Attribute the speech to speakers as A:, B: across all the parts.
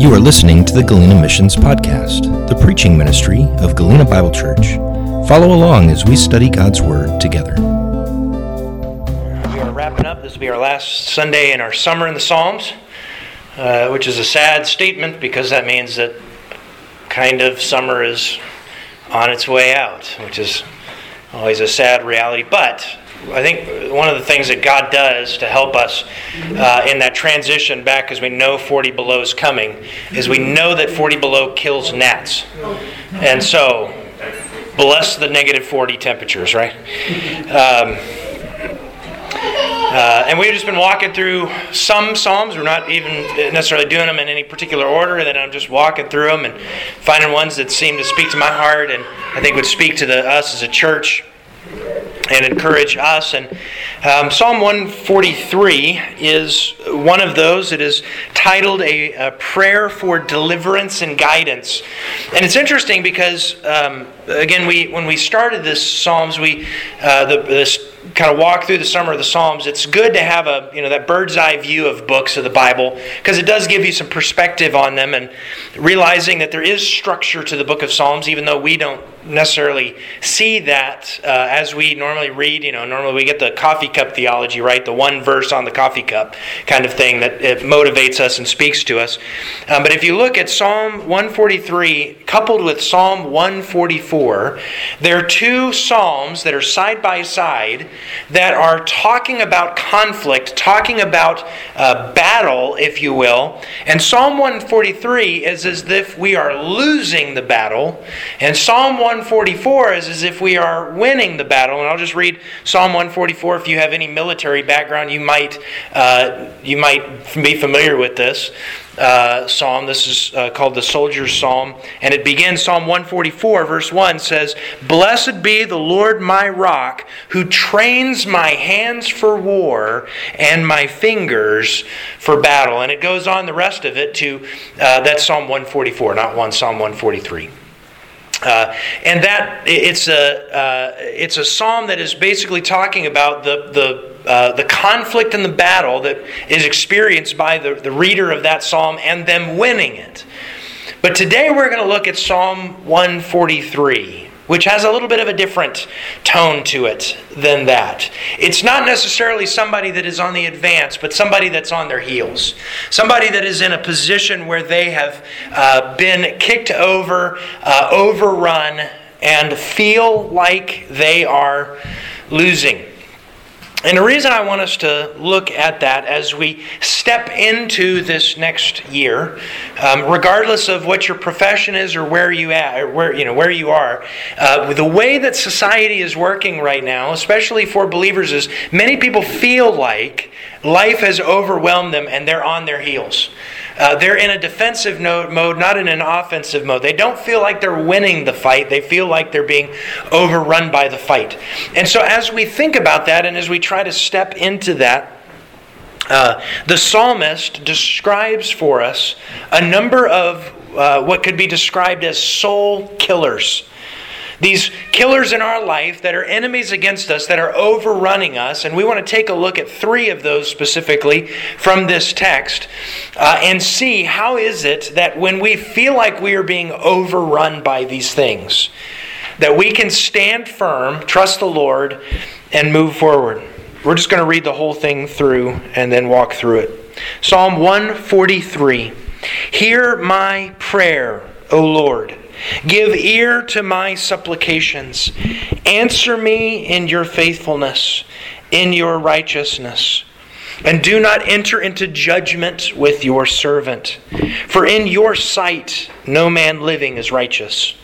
A: You are listening to the Galena Missions Podcast, the preaching ministry of Galena Bible Church. Follow along as we study God's Word together.
B: We are wrapping up. This will be our last Sunday in our summer in the Psalms, uh, which is a sad statement because that means that kind of summer is on its way out, which is always a sad reality. But I think one of the things that God does to help us uh, in that transition back, as we know 40 below is coming, is we know that 40 below kills gnats. And so, bless the negative 40 temperatures, right? Um, uh, and we've just been walking through some Psalms. We're not even necessarily doing them in any particular order, and then I'm just walking through them and finding ones that seem to speak to my heart and I think would speak to the, us as a church and encourage us. And um, Psalm 143 is one of those. It is titled a, a, Prayer for Deliverance and Guidance. And it's interesting because, um, again, we when we started this Psalms, we uh, the, this kind of walk through the summer of the Psalms, it's good to have a you know that bird's eye view of books of the Bible because it does give you some perspective on them and realizing that there is structure to the book of Psalms, even though we don't necessarily see that uh, as we normally read. You know, normally we get the coffee cup theology, right? The one verse on the coffee cup kind of thing that it motivates us and speaks to us. Um, but if you look at Psalm 143 coupled with Psalm 144, there are two psalms that are side by side that are talking about conflict, talking about uh, battle, if you will. And Psalm 143 is as if we are losing the battle, and Psalm 144 is as if we are winning the battle. And I'll just read Psalm 144. If you have any military background, you might uh, you might be familiar with this uh, psalm. This is uh, called the Soldier's Psalm. And it begins, Psalm 144, verse 1 says, Blessed be the Lord my rock, who trains my hands for war and my fingers for battle. And it goes on the rest of it to, uh, that's Psalm 144, not 1 Psalm 143. Uh, and that it's a uh, it's a psalm that is basically talking about the the uh, the conflict and the battle that is experienced by the, the reader of that psalm and them winning it. But today we're going to look at Psalm 143 which has a little bit of a different tone to it than that. It's not necessarily somebody that is on the advance, but somebody that's on their heels. Somebody that is in a position where they have uh, been kicked over, uh, overrun, and feel like they are losing. And the reason I want us to look at that as we step into this next year, um, regardless of what your profession is or where you at, where you know where you are, uh, the way that society is working right now, especially for believers, is many people feel like life has overwhelmed them and they're on their heels. Uh, they're in a defensive mode, not in an offensive mode. They don't feel like they're winning the fight. They feel like they're being overrun by the fight. And so, as we think about that and as we try to step into that, uh, the psalmist describes for us a number of uh, what could be described as soul killers. These killers in our life that are enemies against us, that are overrunning us, and we want to take a look at three of those specifically from this text uh, and see how is it that when we feel like we are being overrun by these things, that we can stand firm, trust the Lord, and move forward. We're just going to read the whole thing through and then walk through it. Psalm 143 Hear my prayer, O Lord. Give ear to my supplications. Answer me in your faithfulness, in your righteousness. And do not enter into judgment with your servant. For in your sight no man living is righteous.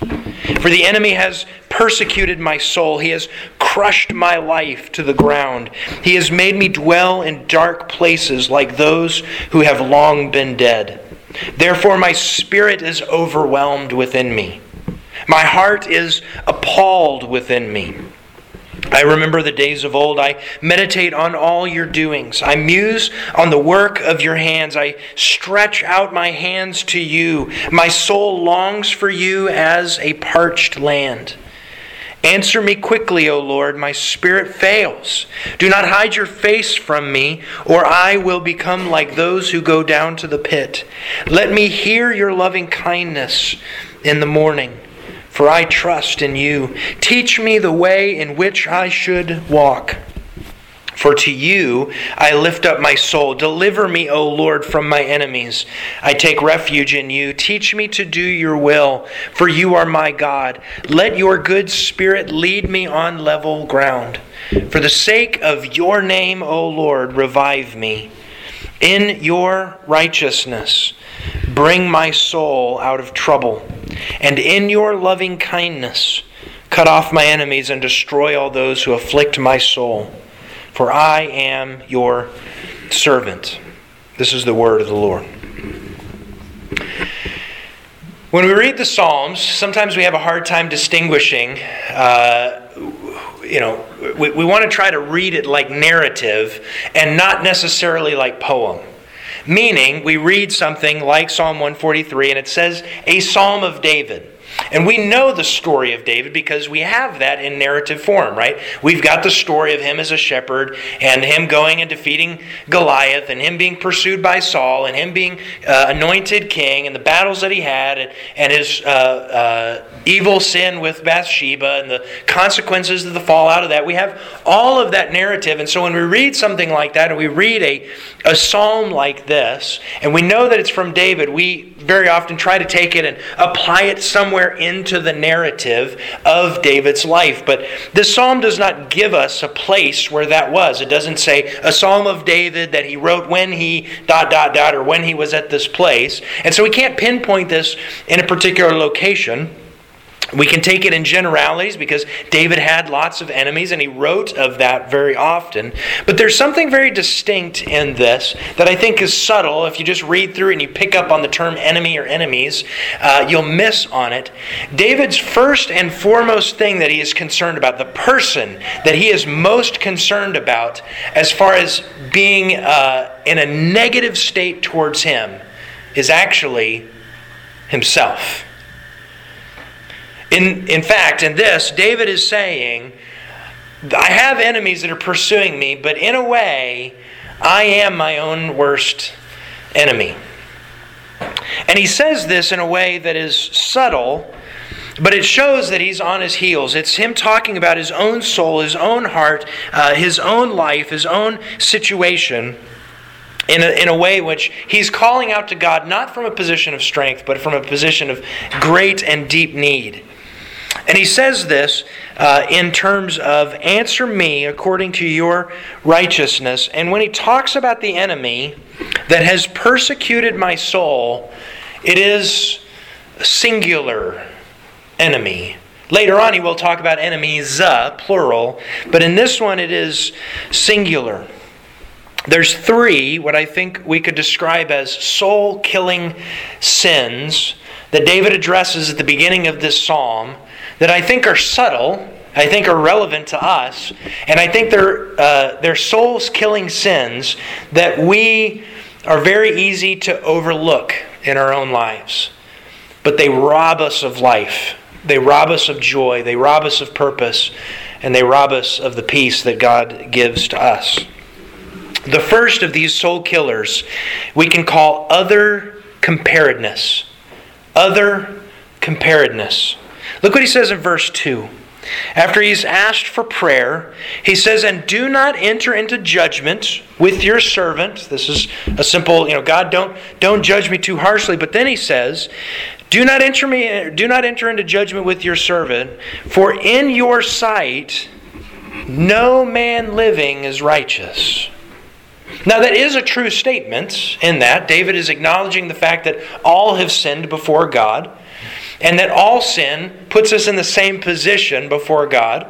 B: For the enemy has persecuted my soul. He has crushed my life to the ground. He has made me dwell in dark places like those who have long been dead. Therefore, my spirit is overwhelmed within me. My heart is appalled within me. I remember the days of old. I meditate on all your doings. I muse on the work of your hands. I stretch out my hands to you. My soul longs for you as a parched land. Answer me quickly, O Lord, my spirit fails. Do not hide your face from me, or I will become like those who go down to the pit. Let me hear your loving kindness in the morning, for I trust in you. Teach me the way in which I should walk. For to you I lift up my soul. Deliver me, O Lord, from my enemies. I take refuge in you. Teach me to do your will, for you are my God. Let your good spirit lead me on level ground. For the sake of your name, O Lord, revive me. In your righteousness, bring my soul out of trouble. And in your loving kindness, cut off my enemies and destroy all those who afflict my soul for I am your servant. This is the word of the Lord. When we read the Psalms, sometimes we have a hard time distinguishing. Uh, you know, we, we want to try to read it like narrative and not necessarily like poem. Meaning, we read something like Psalm 143 and it says, a psalm of David. And we know the story of David because we have that in narrative form, right? We've got the story of him as a shepherd and him going and defeating Goliath and him being pursued by Saul and him being uh, anointed king and the battles that he had and, and his uh, uh, evil sin with Bathsheba and the consequences of the fallout of that. We have all of that narrative. And so when we read something like that and we read a, a psalm like this and we know that it's from David, we very often try to take it and apply it somewhere into the narrative of David's life. But this psalm does not give us a place where that was. It doesn't say a psalm of David that he wrote when he dot dot dot or when he was at this place. And so we can't pinpoint this in a particular location. We can take it in generalities because David had lots of enemies and he wrote of that very often. But there's something very distinct in this that I think is subtle. If you just read through and you pick up on the term enemy or enemies, uh, you'll miss on it. David's first and foremost thing that he is concerned about, the person that he is most concerned about as far as being uh, in a negative state towards him, is actually himself. In, in fact, in this, David is saying, I have enemies that are pursuing me, but in a way, I am my own worst enemy. And he says this in a way that is subtle, but it shows that he's on his heels. It's him talking about his own soul, his own heart, uh, his own life, his own situation in a, in a way which he's calling out to God not from a position of strength, but from a position of great and deep need. And he says this uh, in terms of answer me according to your righteousness. And when he talks about the enemy that has persecuted my soul, it is singular enemy. Later on, he will talk about enemies, uh, plural, but in this one, it is singular. There's three, what I think we could describe as soul killing sins that David addresses at the beginning of this psalm that I think are subtle, I think are relevant to us, and I think they're, uh, they're souls killing sins that we are very easy to overlook in our own lives. But they rob us of life, they rob us of joy, they rob us of purpose, and they rob us of the peace that God gives to us. The first of these soul killers we can call other comparedness. Other comparedness. Look what he says in verse 2. After he's asked for prayer, he says, And do not enter into judgment with your servant. This is a simple, you know, God, don't, don't judge me too harshly. But then he says, Do not enter me, do not enter into judgment with your servant, for in your sight no man living is righteous. Now, that is a true statement in that. David is acknowledging the fact that all have sinned before God and that all sin puts us in the same position before God.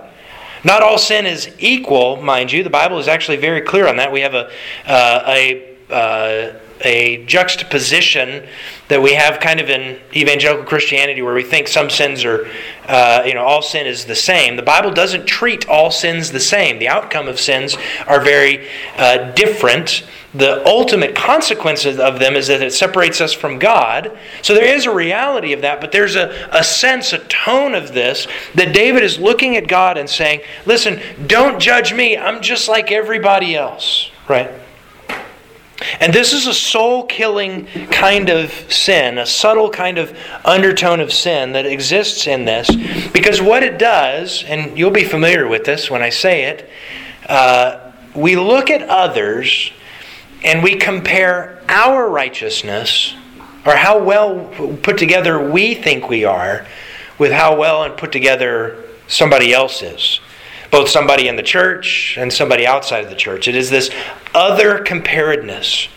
B: Not all sin is equal, mind you. The Bible is actually very clear on that. We have a, uh, a uh, a juxtaposition that we have kind of in evangelical Christianity where we think some sins are, uh, you know, all sin is the same. The Bible doesn't treat all sins the same. The outcome of sins are very uh, different. The ultimate consequences of them is that it separates us from God. So there is a reality of that, but there's a, a sense, a tone of this that David is looking at God and saying, listen, don't judge me. I'm just like everybody else, right? And this is a soul killing kind of sin, a subtle kind of undertone of sin that exists in this. Because what it does, and you'll be familiar with this when I say it, uh, we look at others and we compare our righteousness or how well put together we think we are with how well and put together somebody else is both somebody in the church and somebody outside of the church. It is this other comparedness.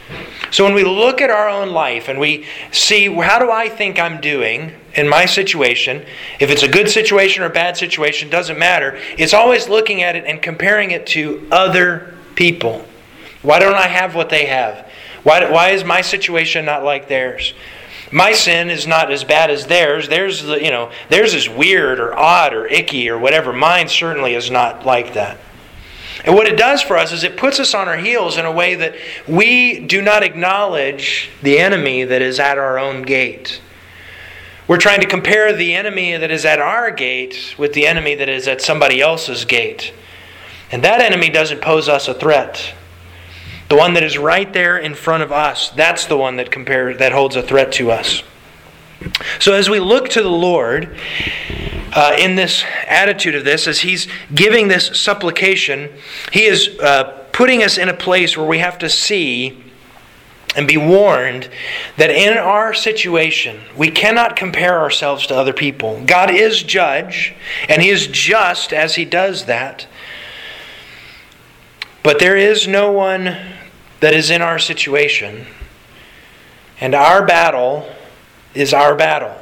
B: So when we look at our own life and we see how do I think I'm doing in my situation, if it's a good situation or a bad situation, doesn't matter. It's always looking at it and comparing it to other people. Why don't I have what they have? Why, why is my situation not like theirs? My sin is not as bad as theirs. Theirs, you know, theirs is weird or odd or icky or whatever. Mine certainly is not like that. And what it does for us is it puts us on our heels in a way that we do not acknowledge the enemy that is at our own gate. We're trying to compare the enemy that is at our gate with the enemy that is at somebody else's gate. And that enemy doesn't pose us a threat. The one that is right there in front of us, that's the one that compares that holds a threat to us. So as we look to the Lord uh, in this attitude of this, as He's giving this supplication, He is uh, putting us in a place where we have to see and be warned that in our situation, we cannot compare ourselves to other people. God is judge, and He is just as He does that. But there is no one that is in our situation. And our battle is our battle.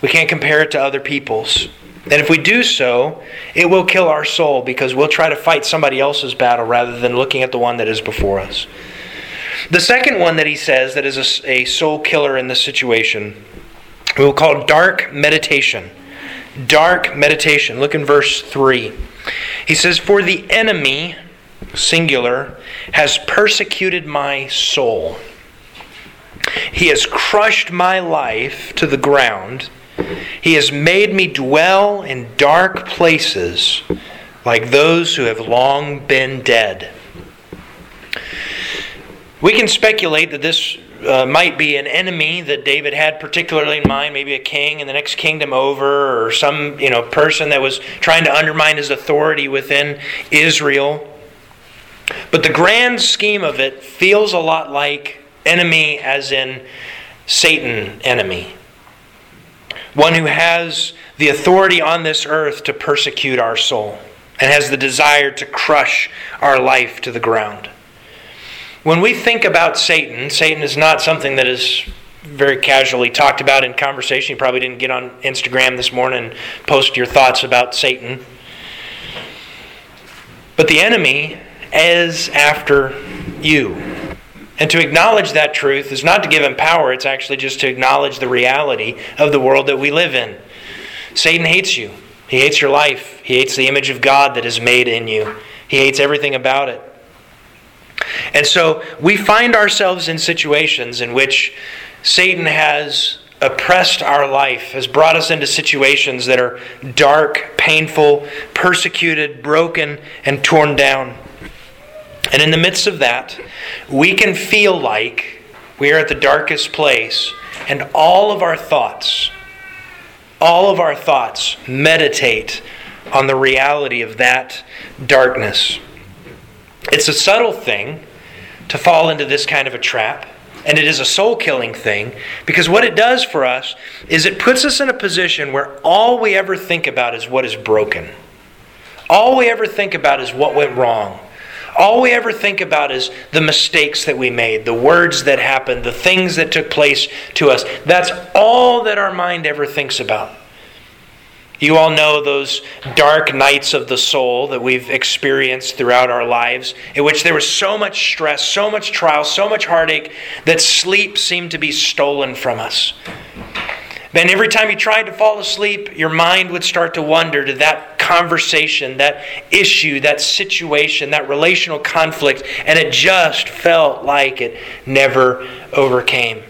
B: We can't compare it to other people's. And if we do so, it will kill our soul because we'll try to fight somebody else's battle rather than looking at the one that is before us. The second one that he says that is a, a soul killer in this situation, we will call dark meditation. Dark meditation. Look in verse 3. He says, For the enemy singular, has persecuted my soul. He has crushed my life to the ground. He has made me dwell in dark places like those who have long been dead. We can speculate that this uh, might be an enemy that David had particularly in mind, maybe a king in the next kingdom over, or some you know person that was trying to undermine his authority within Israel. But the grand scheme of it feels a lot like enemy, as in Satan enemy. One who has the authority on this earth to persecute our soul and has the desire to crush our life to the ground. When we think about Satan, Satan is not something that is very casually talked about in conversation. You probably didn't get on Instagram this morning and post your thoughts about Satan. But the enemy as after you. And to acknowledge that truth is not to give him power, it's actually just to acknowledge the reality of the world that we live in. Satan hates you. He hates your life. He hates the image of God that is made in you. He hates everything about it. And so we find ourselves in situations in which Satan has oppressed our life, has brought us into situations that are dark, painful, persecuted, broken, and torn down. And in the midst of that, we can feel like we are at the darkest place, and all of our thoughts, all of our thoughts meditate on the reality of that darkness. It's a subtle thing to fall into this kind of a trap, and it is a soul killing thing because what it does for us is it puts us in a position where all we ever think about is what is broken. All we ever think about is what went wrong. All we ever think about is the mistakes that we made, the words that happened, the things that took place to us. That's all that our mind ever thinks about. You all know those dark nights of the soul that we've experienced throughout our lives, in which there was so much stress, so much trial, so much heartache that sleep seemed to be stolen from us. And every time you tried to fall asleep, your mind would start to wander to that conversation, that issue, that situation, that relational conflict, and it just felt like it never overcame.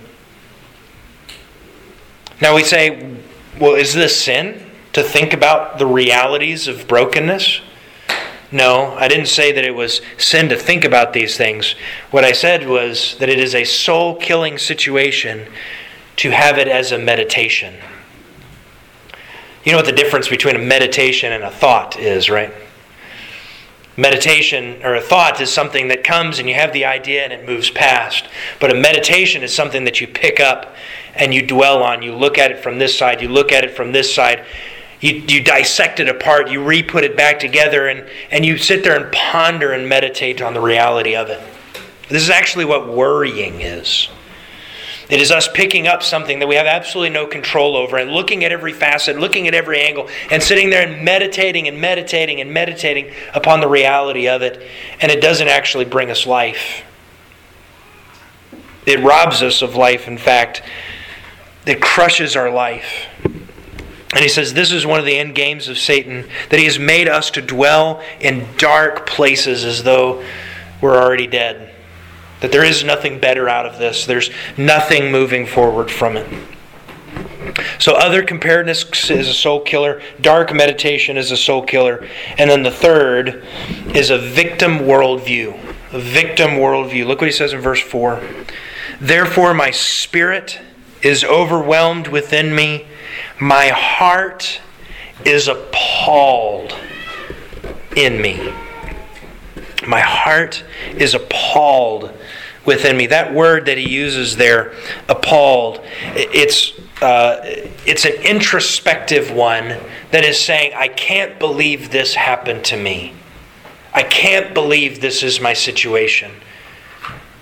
B: Now we say, well, is this sin? to think about the realities of brokenness? No, I didn't say that it was sin to think about these things. What I said was that it is a soul killing situation to have it as a meditation. You know what the difference between a meditation and a thought is, right? Meditation or a thought is something that comes and you have the idea and it moves past. But a meditation is something that you pick up and you dwell on. You look at it from this side, you look at it from this side, you, you dissect it apart, you re put it back together, and, and you sit there and ponder and meditate on the reality of it. This is actually what worrying is. It is us picking up something that we have absolutely no control over and looking at every facet, looking at every angle, and sitting there and meditating and meditating and meditating upon the reality of it. And it doesn't actually bring us life. It robs us of life, in fact, it crushes our life. And he says this is one of the end games of Satan, that he has made us to dwell in dark places as though we're already dead. That there is nothing better out of this, there's nothing moving forward from it. So, other comparedness is a soul killer, dark meditation is a soul killer, and then the third is a victim worldview. A victim worldview. Look what he says in verse 4 Therefore, my spirit is overwhelmed within me my heart is appalled in me. My heart is appalled within me. That word that he uses there, appalled, it's, uh, it's an introspective one that is saying, I can't believe this happened to me. I can't believe this is my situation.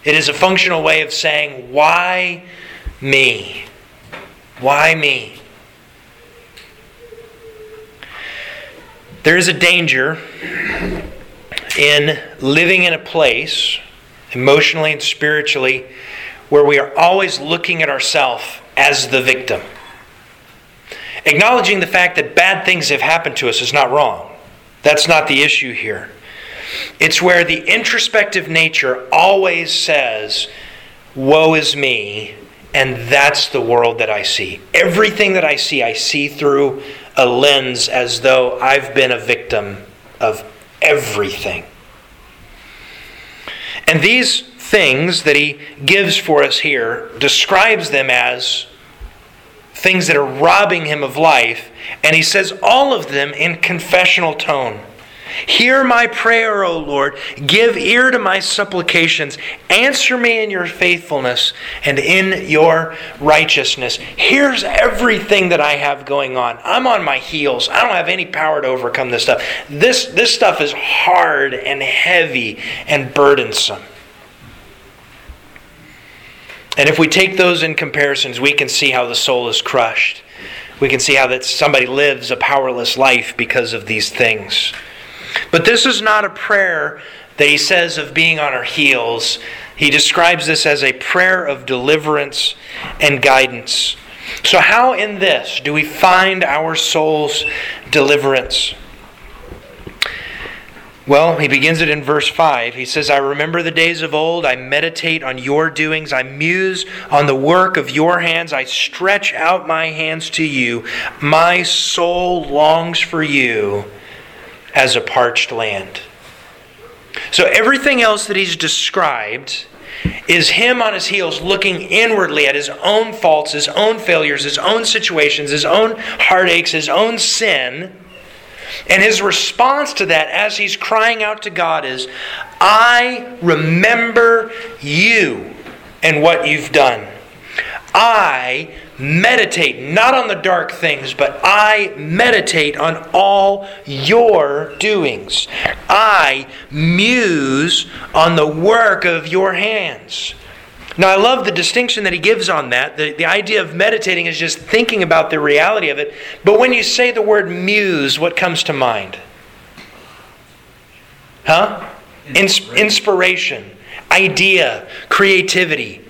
B: It is a functional way of saying, Why me? Why me? There is a danger in living in a place, emotionally and spiritually, where we are always looking at ourselves as the victim. Acknowledging the fact that bad things have happened to us is not wrong. That's not the issue here. It's where the introspective nature always says, Woe is me, and that's the world that I see. Everything that I see, I see through a lens as though I've been a victim of everything. And these things that he gives for us here describes them as things that are robbing him of life, and he says all of them in confessional tone. Hear my prayer, O Lord. Give ear to my supplications. Answer me in your faithfulness and in your righteousness. Here's everything that I have going on. I'm on my heels. I don't have any power to overcome this stuff. This, this stuff is hard and heavy and burdensome. And if we take those in comparisons, we can see how the soul is crushed. We can see how that somebody lives a powerless life because of these things. But this is not a prayer that he says of being on our heels. He describes this as a prayer of deliverance and guidance. So, how in this do we find our soul's deliverance? Well, he begins it in verse 5. He says, I remember the days of old. I meditate on your doings. I muse on the work of your hands. I stretch out my hands to you. My soul longs for you as a parched land. So everything else that he's described is him on his heels looking inwardly at his own faults, his own failures, his own situations, his own heartaches, his own sin. And his response to that as he's crying out to God is, I remember you and what you've done. I meditate not on the dark things, but I meditate on all your doings. I muse on the work of your hands. Now, I love the distinction that he gives on that. The, the idea of meditating is just thinking about the reality of it. But when you say the word muse, what comes to mind? Huh? Inspiration, Inspiration idea, creativity.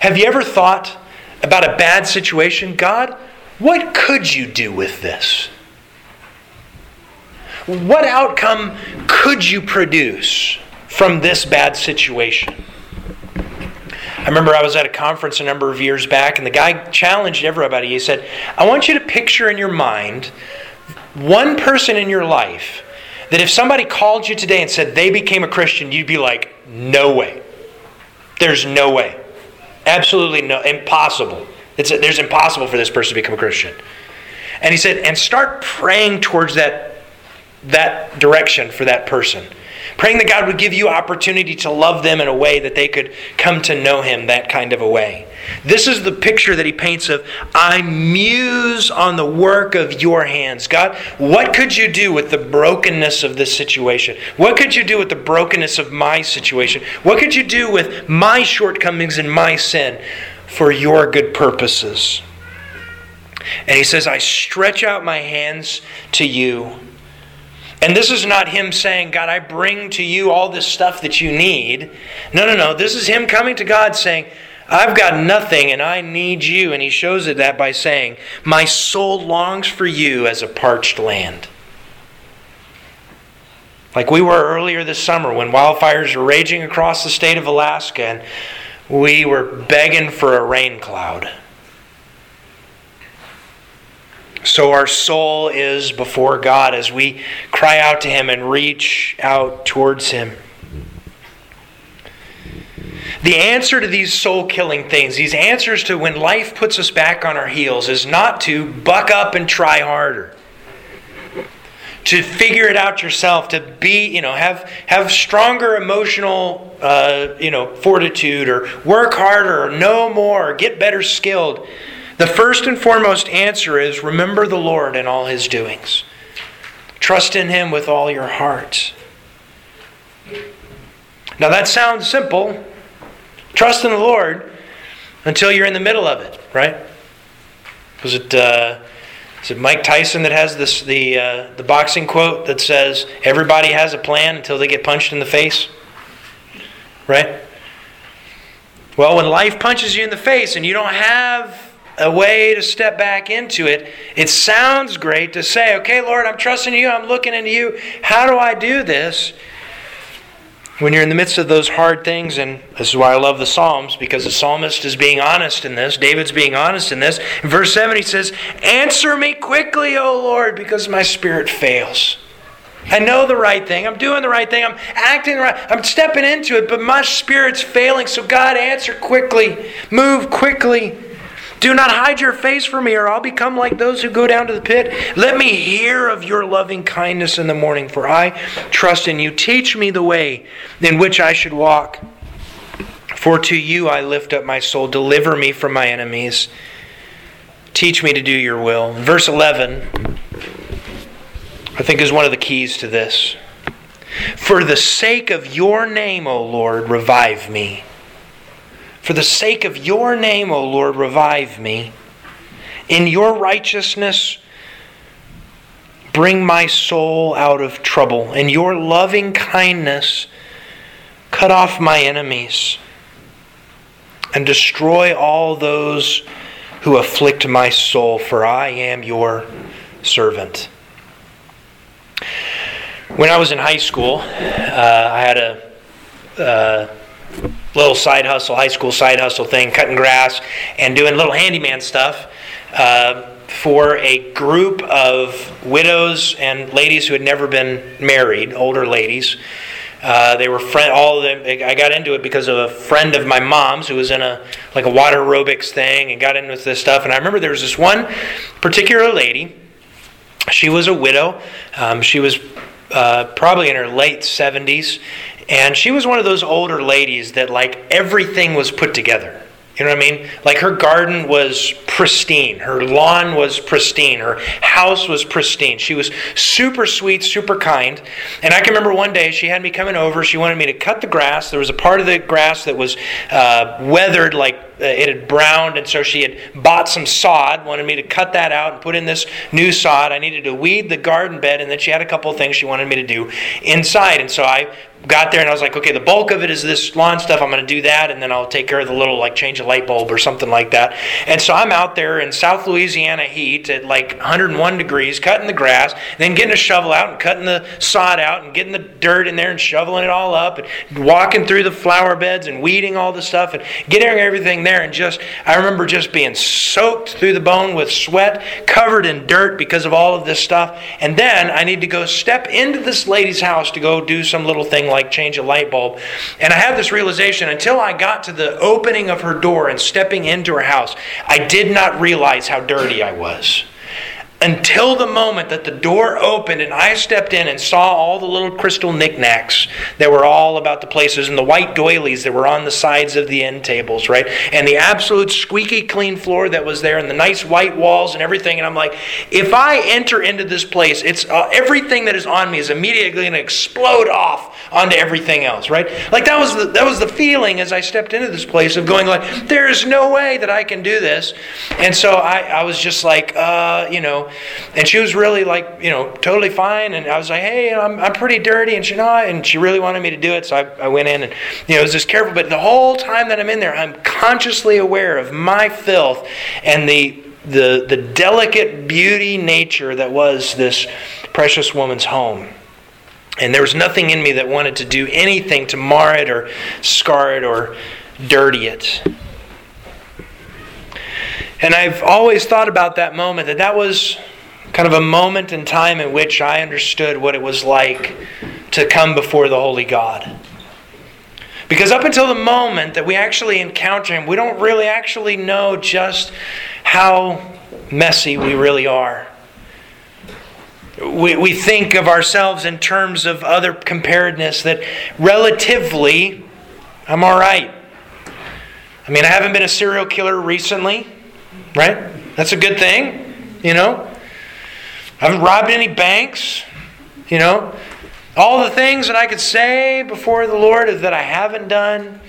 B: Have you ever thought about a bad situation? God, what could you do with this? What outcome could you produce from this bad situation? I remember I was at a conference a number of years back, and the guy challenged everybody. He said, I want you to picture in your mind one person in your life that if somebody called you today and said they became a Christian, you'd be like, no way. There's no way. Absolutely no, impossible. It's a, there's impossible for this person to become a Christian. And he said, and start praying towards that, that direction for that person. Praying that God would give you opportunity to love them in a way that they could come to know Him that kind of a way. This is the picture that he paints of I muse on the work of your hands. God, what could you do with the brokenness of this situation? What could you do with the brokenness of my situation? What could you do with my shortcomings and my sin for your good purposes? And he says, I stretch out my hands to you and this is not him saying, God, I bring to you all this stuff that you need. No, no, no. This is him coming to God saying, I've got nothing and I need you. And he shows it that by saying, My soul longs for you as a parched land. Like we were earlier this summer when wildfires were raging across the state of Alaska and we were begging for a rain cloud. So our soul is before God as we cry out to Him and reach out towards Him. The answer to these soul killing things, these answers to when life puts us back on our heels, is not to buck up and try harder. To figure it out yourself, to be, you know, have have stronger emotional, uh, you know, fortitude, or work harder, or know more, or get better skilled. The first and foremost answer is remember the Lord and all his doings. Trust in him with all your heart. Now that sounds simple. Trust in the Lord until you're in the middle of it, right? Was it uh, is it Mike Tyson that has this the uh, the boxing quote that says everybody has a plan until they get punched in the face? Right? Well, when life punches you in the face and you don't have a way to step back into it. It sounds great to say, okay, Lord, I'm trusting you, I'm looking into you. How do I do this? When you're in the midst of those hard things, and this is why I love the Psalms, because the psalmist is being honest in this. David's being honest in this. In verse 7, he says, Answer me quickly, O Lord, because my spirit fails. I know the right thing. I'm doing the right thing. I'm acting right. I'm stepping into it, but my spirit's failing. So, God, answer quickly. Move quickly. Do not hide your face from me, or I'll become like those who go down to the pit. Let me hear of your loving kindness in the morning, for I trust in you. Teach me the way in which I should walk. For to you I lift up my soul. Deliver me from my enemies. Teach me to do your will. Verse 11, I think, is one of the keys to this. For the sake of your name, O Lord, revive me. For the sake of your name, O Lord, revive me. In your righteousness, bring my soul out of trouble. In your loving kindness, cut off my enemies and destroy all those who afflict my soul, for I am your servant. When I was in high school, uh, I had a. Uh, little side hustle, high school side hustle thing, cutting grass and doing little handyman stuff uh, for a group of widows and ladies who had never been married, older ladies. Uh, they were friend. All of them. I got into it because of a friend of my mom's who was in a like a water aerobics thing and got into this stuff. And I remember there was this one particular lady. She was a widow. Um, she was uh, probably in her late 70s, and she was one of those older ladies that, like, everything was put together. You know what I mean? Like her garden was pristine. Her lawn was pristine. Her house was pristine. She was super sweet, super kind. And I can remember one day she had me coming over. She wanted me to cut the grass. There was a part of the grass that was uh, weathered, like uh, it had browned, and so she had bought some sod, wanted me to cut that out and put in this new sod. I needed to weed the garden bed, and then she had a couple of things she wanted me to do inside. And so I got there and I was like, okay, the bulk of it is this lawn stuff. I'm going to do that, and then I'll take care of the little, like, change a light bulb or something like that. And so I'm out there in South Louisiana heat at like 101 degrees, cutting the grass, then getting a shovel out and cutting the sod out and getting the dirt in there and shoveling it all up and walking through the flower beds and weeding all the stuff and getting everything there. And just, I remember just being soaked through the bone with sweat, covered in dirt because of all of this stuff. And then I need to go step into this lady's house to go do some little thing like change a light bulb. And I had this realization until I got to the opening of her door and stepping into her house, I did not realize how dirty I was until the moment that the door opened and I stepped in and saw all the little crystal knickknacks that were all about the places and the white doilies that were on the sides of the end tables, right? And the absolute squeaky clean floor that was there and the nice white walls and everything. And I'm like, if I enter into this place, it's uh, everything that is on me is immediately going to explode off onto everything else, right? Like that was the, that was the feeling as I stepped into this place of going like, there is no way that I can do this. And so I, I was just like, uh, you know, and she was really like, you know, totally fine. And I was like, hey, I'm, I'm pretty dirty. And she, no, and she really wanted me to do it. So I, I went in and, you know, was just careful. But the whole time that I'm in there, I'm consciously aware of my filth and the, the, the delicate beauty nature that was this precious woman's home. And there was nothing in me that wanted to do anything to mar it or scar it or dirty it. And I've always thought about that moment that that was kind of a moment in time in which I understood what it was like to come before the Holy God. Because up until the moment that we actually encounter Him, we don't really actually know just how messy we really are. We, we think of ourselves in terms of other comparedness that relatively, I'm all right. I mean, I haven't been a serial killer recently, right? That's a good thing, you know? I haven't robbed any banks, you know? All the things that I could say before the Lord is that I haven't done.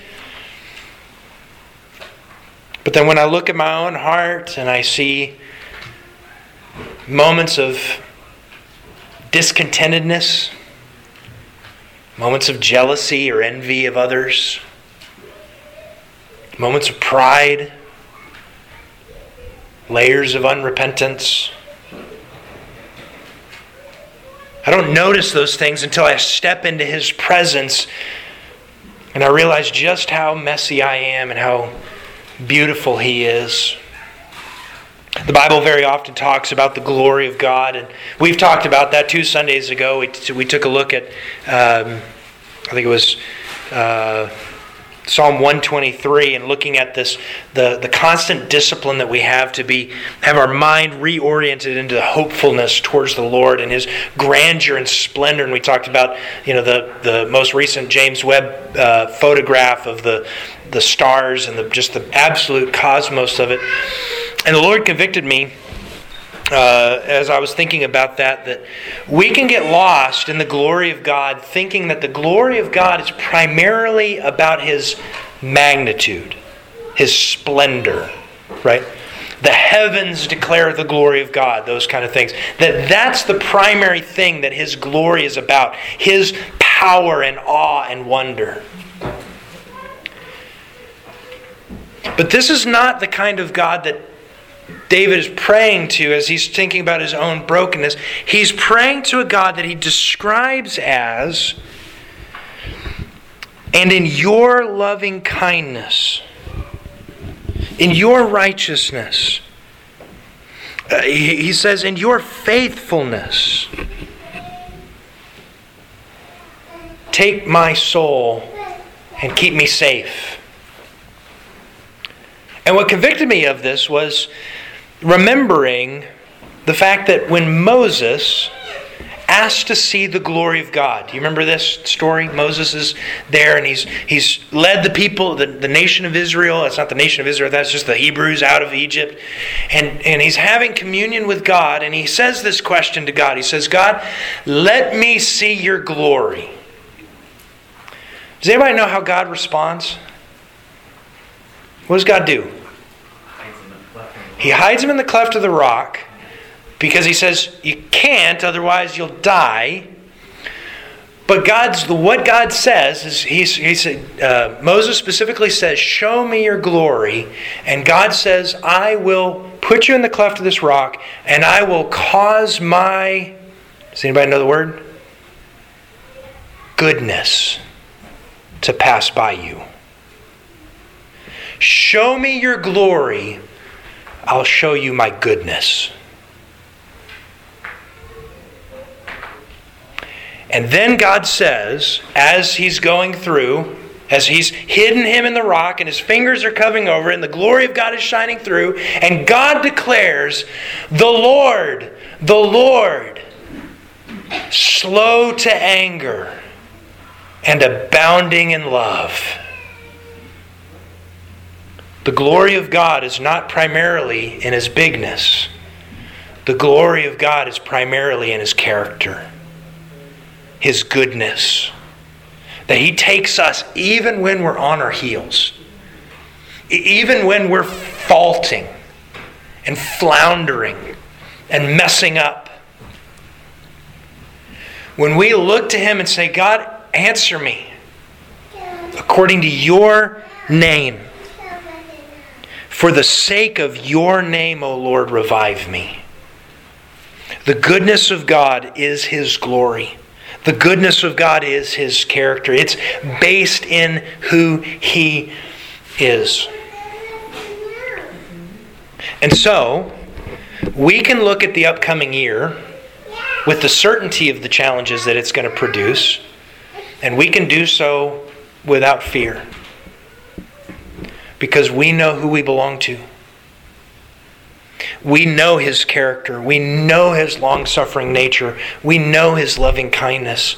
B: But then when I look at my own heart and I see moments of discontentedness, moments of jealousy or envy of others, moments of pride, layers of unrepentance. I don't notice those things until I step into His presence and I realize just how messy I am and how beautiful He is. The Bible very often talks about the glory of God, and we've talked about that two Sundays ago. We, we took a look at, um, I think it was uh, Psalm 123, and looking at this, the, the constant discipline that we have to be have our mind reoriented into hopefulness towards the Lord and His grandeur and splendor. And we talked about, you know, the the most recent James Webb uh, photograph of the the stars and the, just the absolute cosmos of it. And the Lord convicted me uh, as I was thinking about that, that we can get lost in the glory of God thinking that the glory of God is primarily about His magnitude, His splendor, right? The heavens declare the glory of God, those kind of things. That that's the primary thing that His glory is about, His power and awe and wonder. But this is not the kind of God that David is praying to as he's thinking about his own brokenness. He's praying to a God that he describes as, and in your loving kindness, in your righteousness, uh, he, he says, in your faithfulness, take my soul and keep me safe. And what convicted me of this was remembering the fact that when Moses asked to see the glory of God. Do you remember this story? Moses is there and he's he's led the people, the, the nation of Israel. It's not the nation of Israel, that's just the Hebrews out of Egypt. And, and he's having communion with God, and he says this question to God. He says, God, let me see your glory. Does anybody know how God responds? What does God do? He hides him in the cleft of the rock because he says you can't, otherwise you'll die. But God's what God says is he, he said uh, Moses specifically says, "Show me your glory," and God says, "I will put you in the cleft of this rock, and I will cause my." Does anybody know the word? Goodness to pass by you. Show me your glory, I'll show you my goodness. And then God says, as he's going through, as he's hidden him in the rock and his fingers are covering over and the glory of God is shining through, and God declares, The Lord, the Lord, slow to anger and abounding in love. The glory of God is not primarily in his bigness. The glory of God is primarily in his character his goodness. That he takes us even when we're on our heels, even when we're faulting and floundering and messing up. When we look to him and say, God, answer me according to your name. For the sake of your name, O Lord, revive me. The goodness of God is his glory. The goodness of God is his character. It's based in who he is. And so, we can look at the upcoming year with the certainty of the challenges that it's going to produce, and we can do so without fear because we know who we belong to. We know his character. We know his long suffering nature. We know his loving kindness.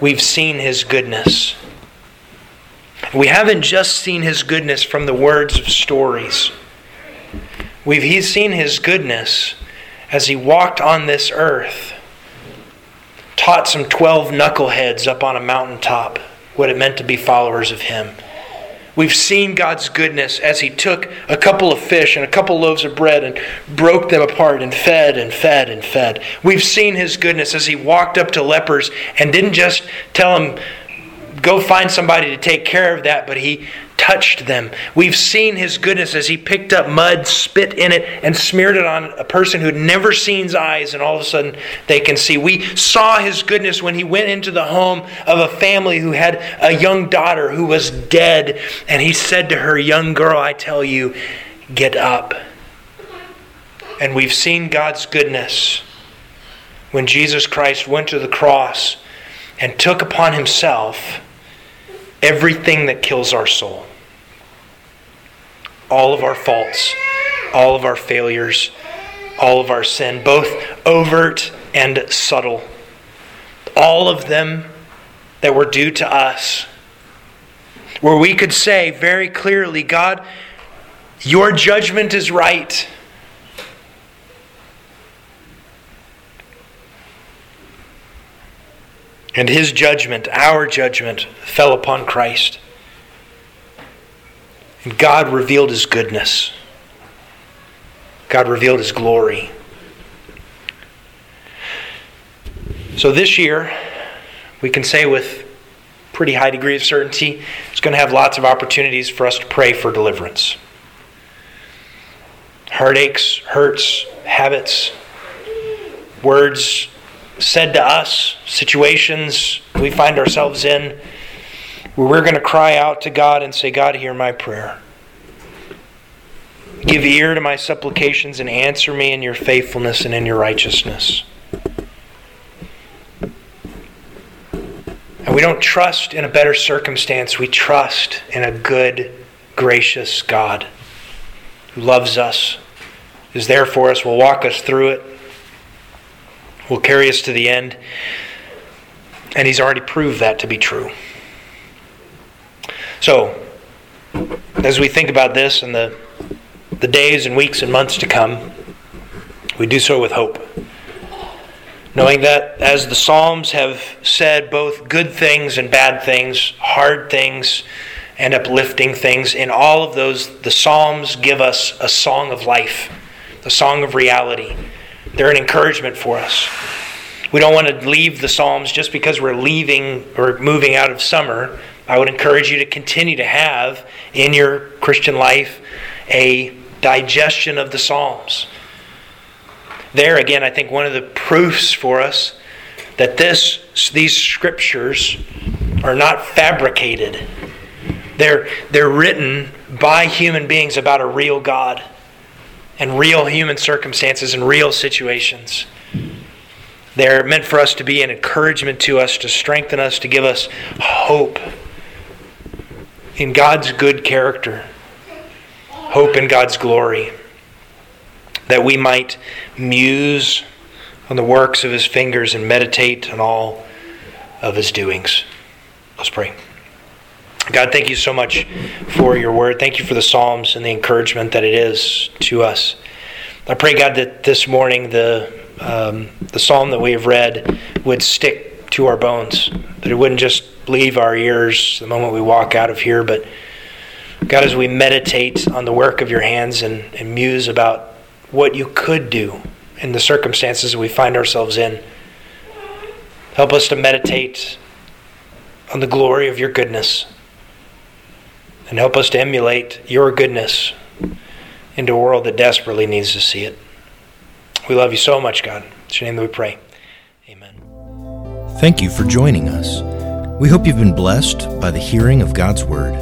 B: We've seen his goodness. We haven't just seen his goodness from the words of stories. We've he's seen his goodness as he walked on this earth, taught some 12 knuckleheads up on a mountaintop what it meant to be followers of him. We've seen God's goodness as He took a couple of fish and a couple loaves of bread and broke them apart and fed and fed and fed. We've seen His goodness as He walked up to lepers and didn't just tell them, go find somebody to take care of that, but He touched them. We've seen his goodness as he picked up mud, spit in it, and smeared it on a person who'd never seen his eyes, and all of a sudden they can see. We saw his goodness when he went into the home of a family who had a young daughter who was dead, and he said to her, Young girl, I tell you, get up. And we've seen God's goodness when Jesus Christ went to the cross and took upon himself everything that kills our soul all of our faults, all of our failures, all of our sin, both overt and subtle. All of them that were due to us. Where we could say very clearly, God, your judgment is right. And his judgment, our judgment, fell upon Christ. God revealed his goodness. God revealed his glory. So this year, we can say with pretty high degree of certainty, it's going to have lots of opportunities for us to pray for deliverance. Heartaches, hurts, habits, words said to us, situations we find ourselves in where we're going to cry out to God and say, God, hear my prayer. Give ear to my supplications and answer me in your faithfulness and in your righteousness. And we don't trust in a better circumstance. We trust in a good, gracious God who loves us, is there for us, will walk us through it, will carry us to the end. And He's already proved that to be true. So, as we think about this and the, the days and weeks and months to come, we do so with hope. Knowing that, as the Psalms have said, both good things and bad things, hard things and uplifting things, in all of those, the Psalms give us a song of life, a song of reality. They're an encouragement for us. We don't want to leave the Psalms just because we're leaving or moving out of summer. I would encourage you to continue to have in your Christian life a digestion of the Psalms. There again, I think one of the proofs for us that this these scriptures are not fabricated. They're they're written by human beings about a real God and real human circumstances and real situations. They're meant for us to be an encouragement to us, to strengthen us, to give us hope in God's good character, hope in God's glory, that we might muse on the works of his fingers and meditate on all of his doings. Let's pray. God, thank you so much for your word. Thank you for the Psalms and the encouragement that it is to us. I pray, God, that this morning the, um, the psalm that we have read would stick to our bones, that it wouldn't just leave our ears the moment we walk out of here, but God, as we meditate on the work of your hands and, and muse about what you could do in the circumstances we find ourselves in, help us to meditate on the glory of your goodness and help us to emulate your goodness into a world that desperately needs to see it. We love you so much, God. It's your name that we pray. Amen.
A: Thank you for joining us. We hope you've been blessed by the hearing of God's Word.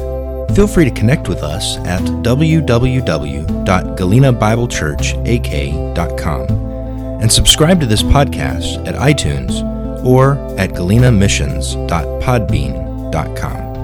A: Feel free to connect with us at www.galenabiblechurchak.com and subscribe to this podcast at iTunes or at galenamissions.podbean.com.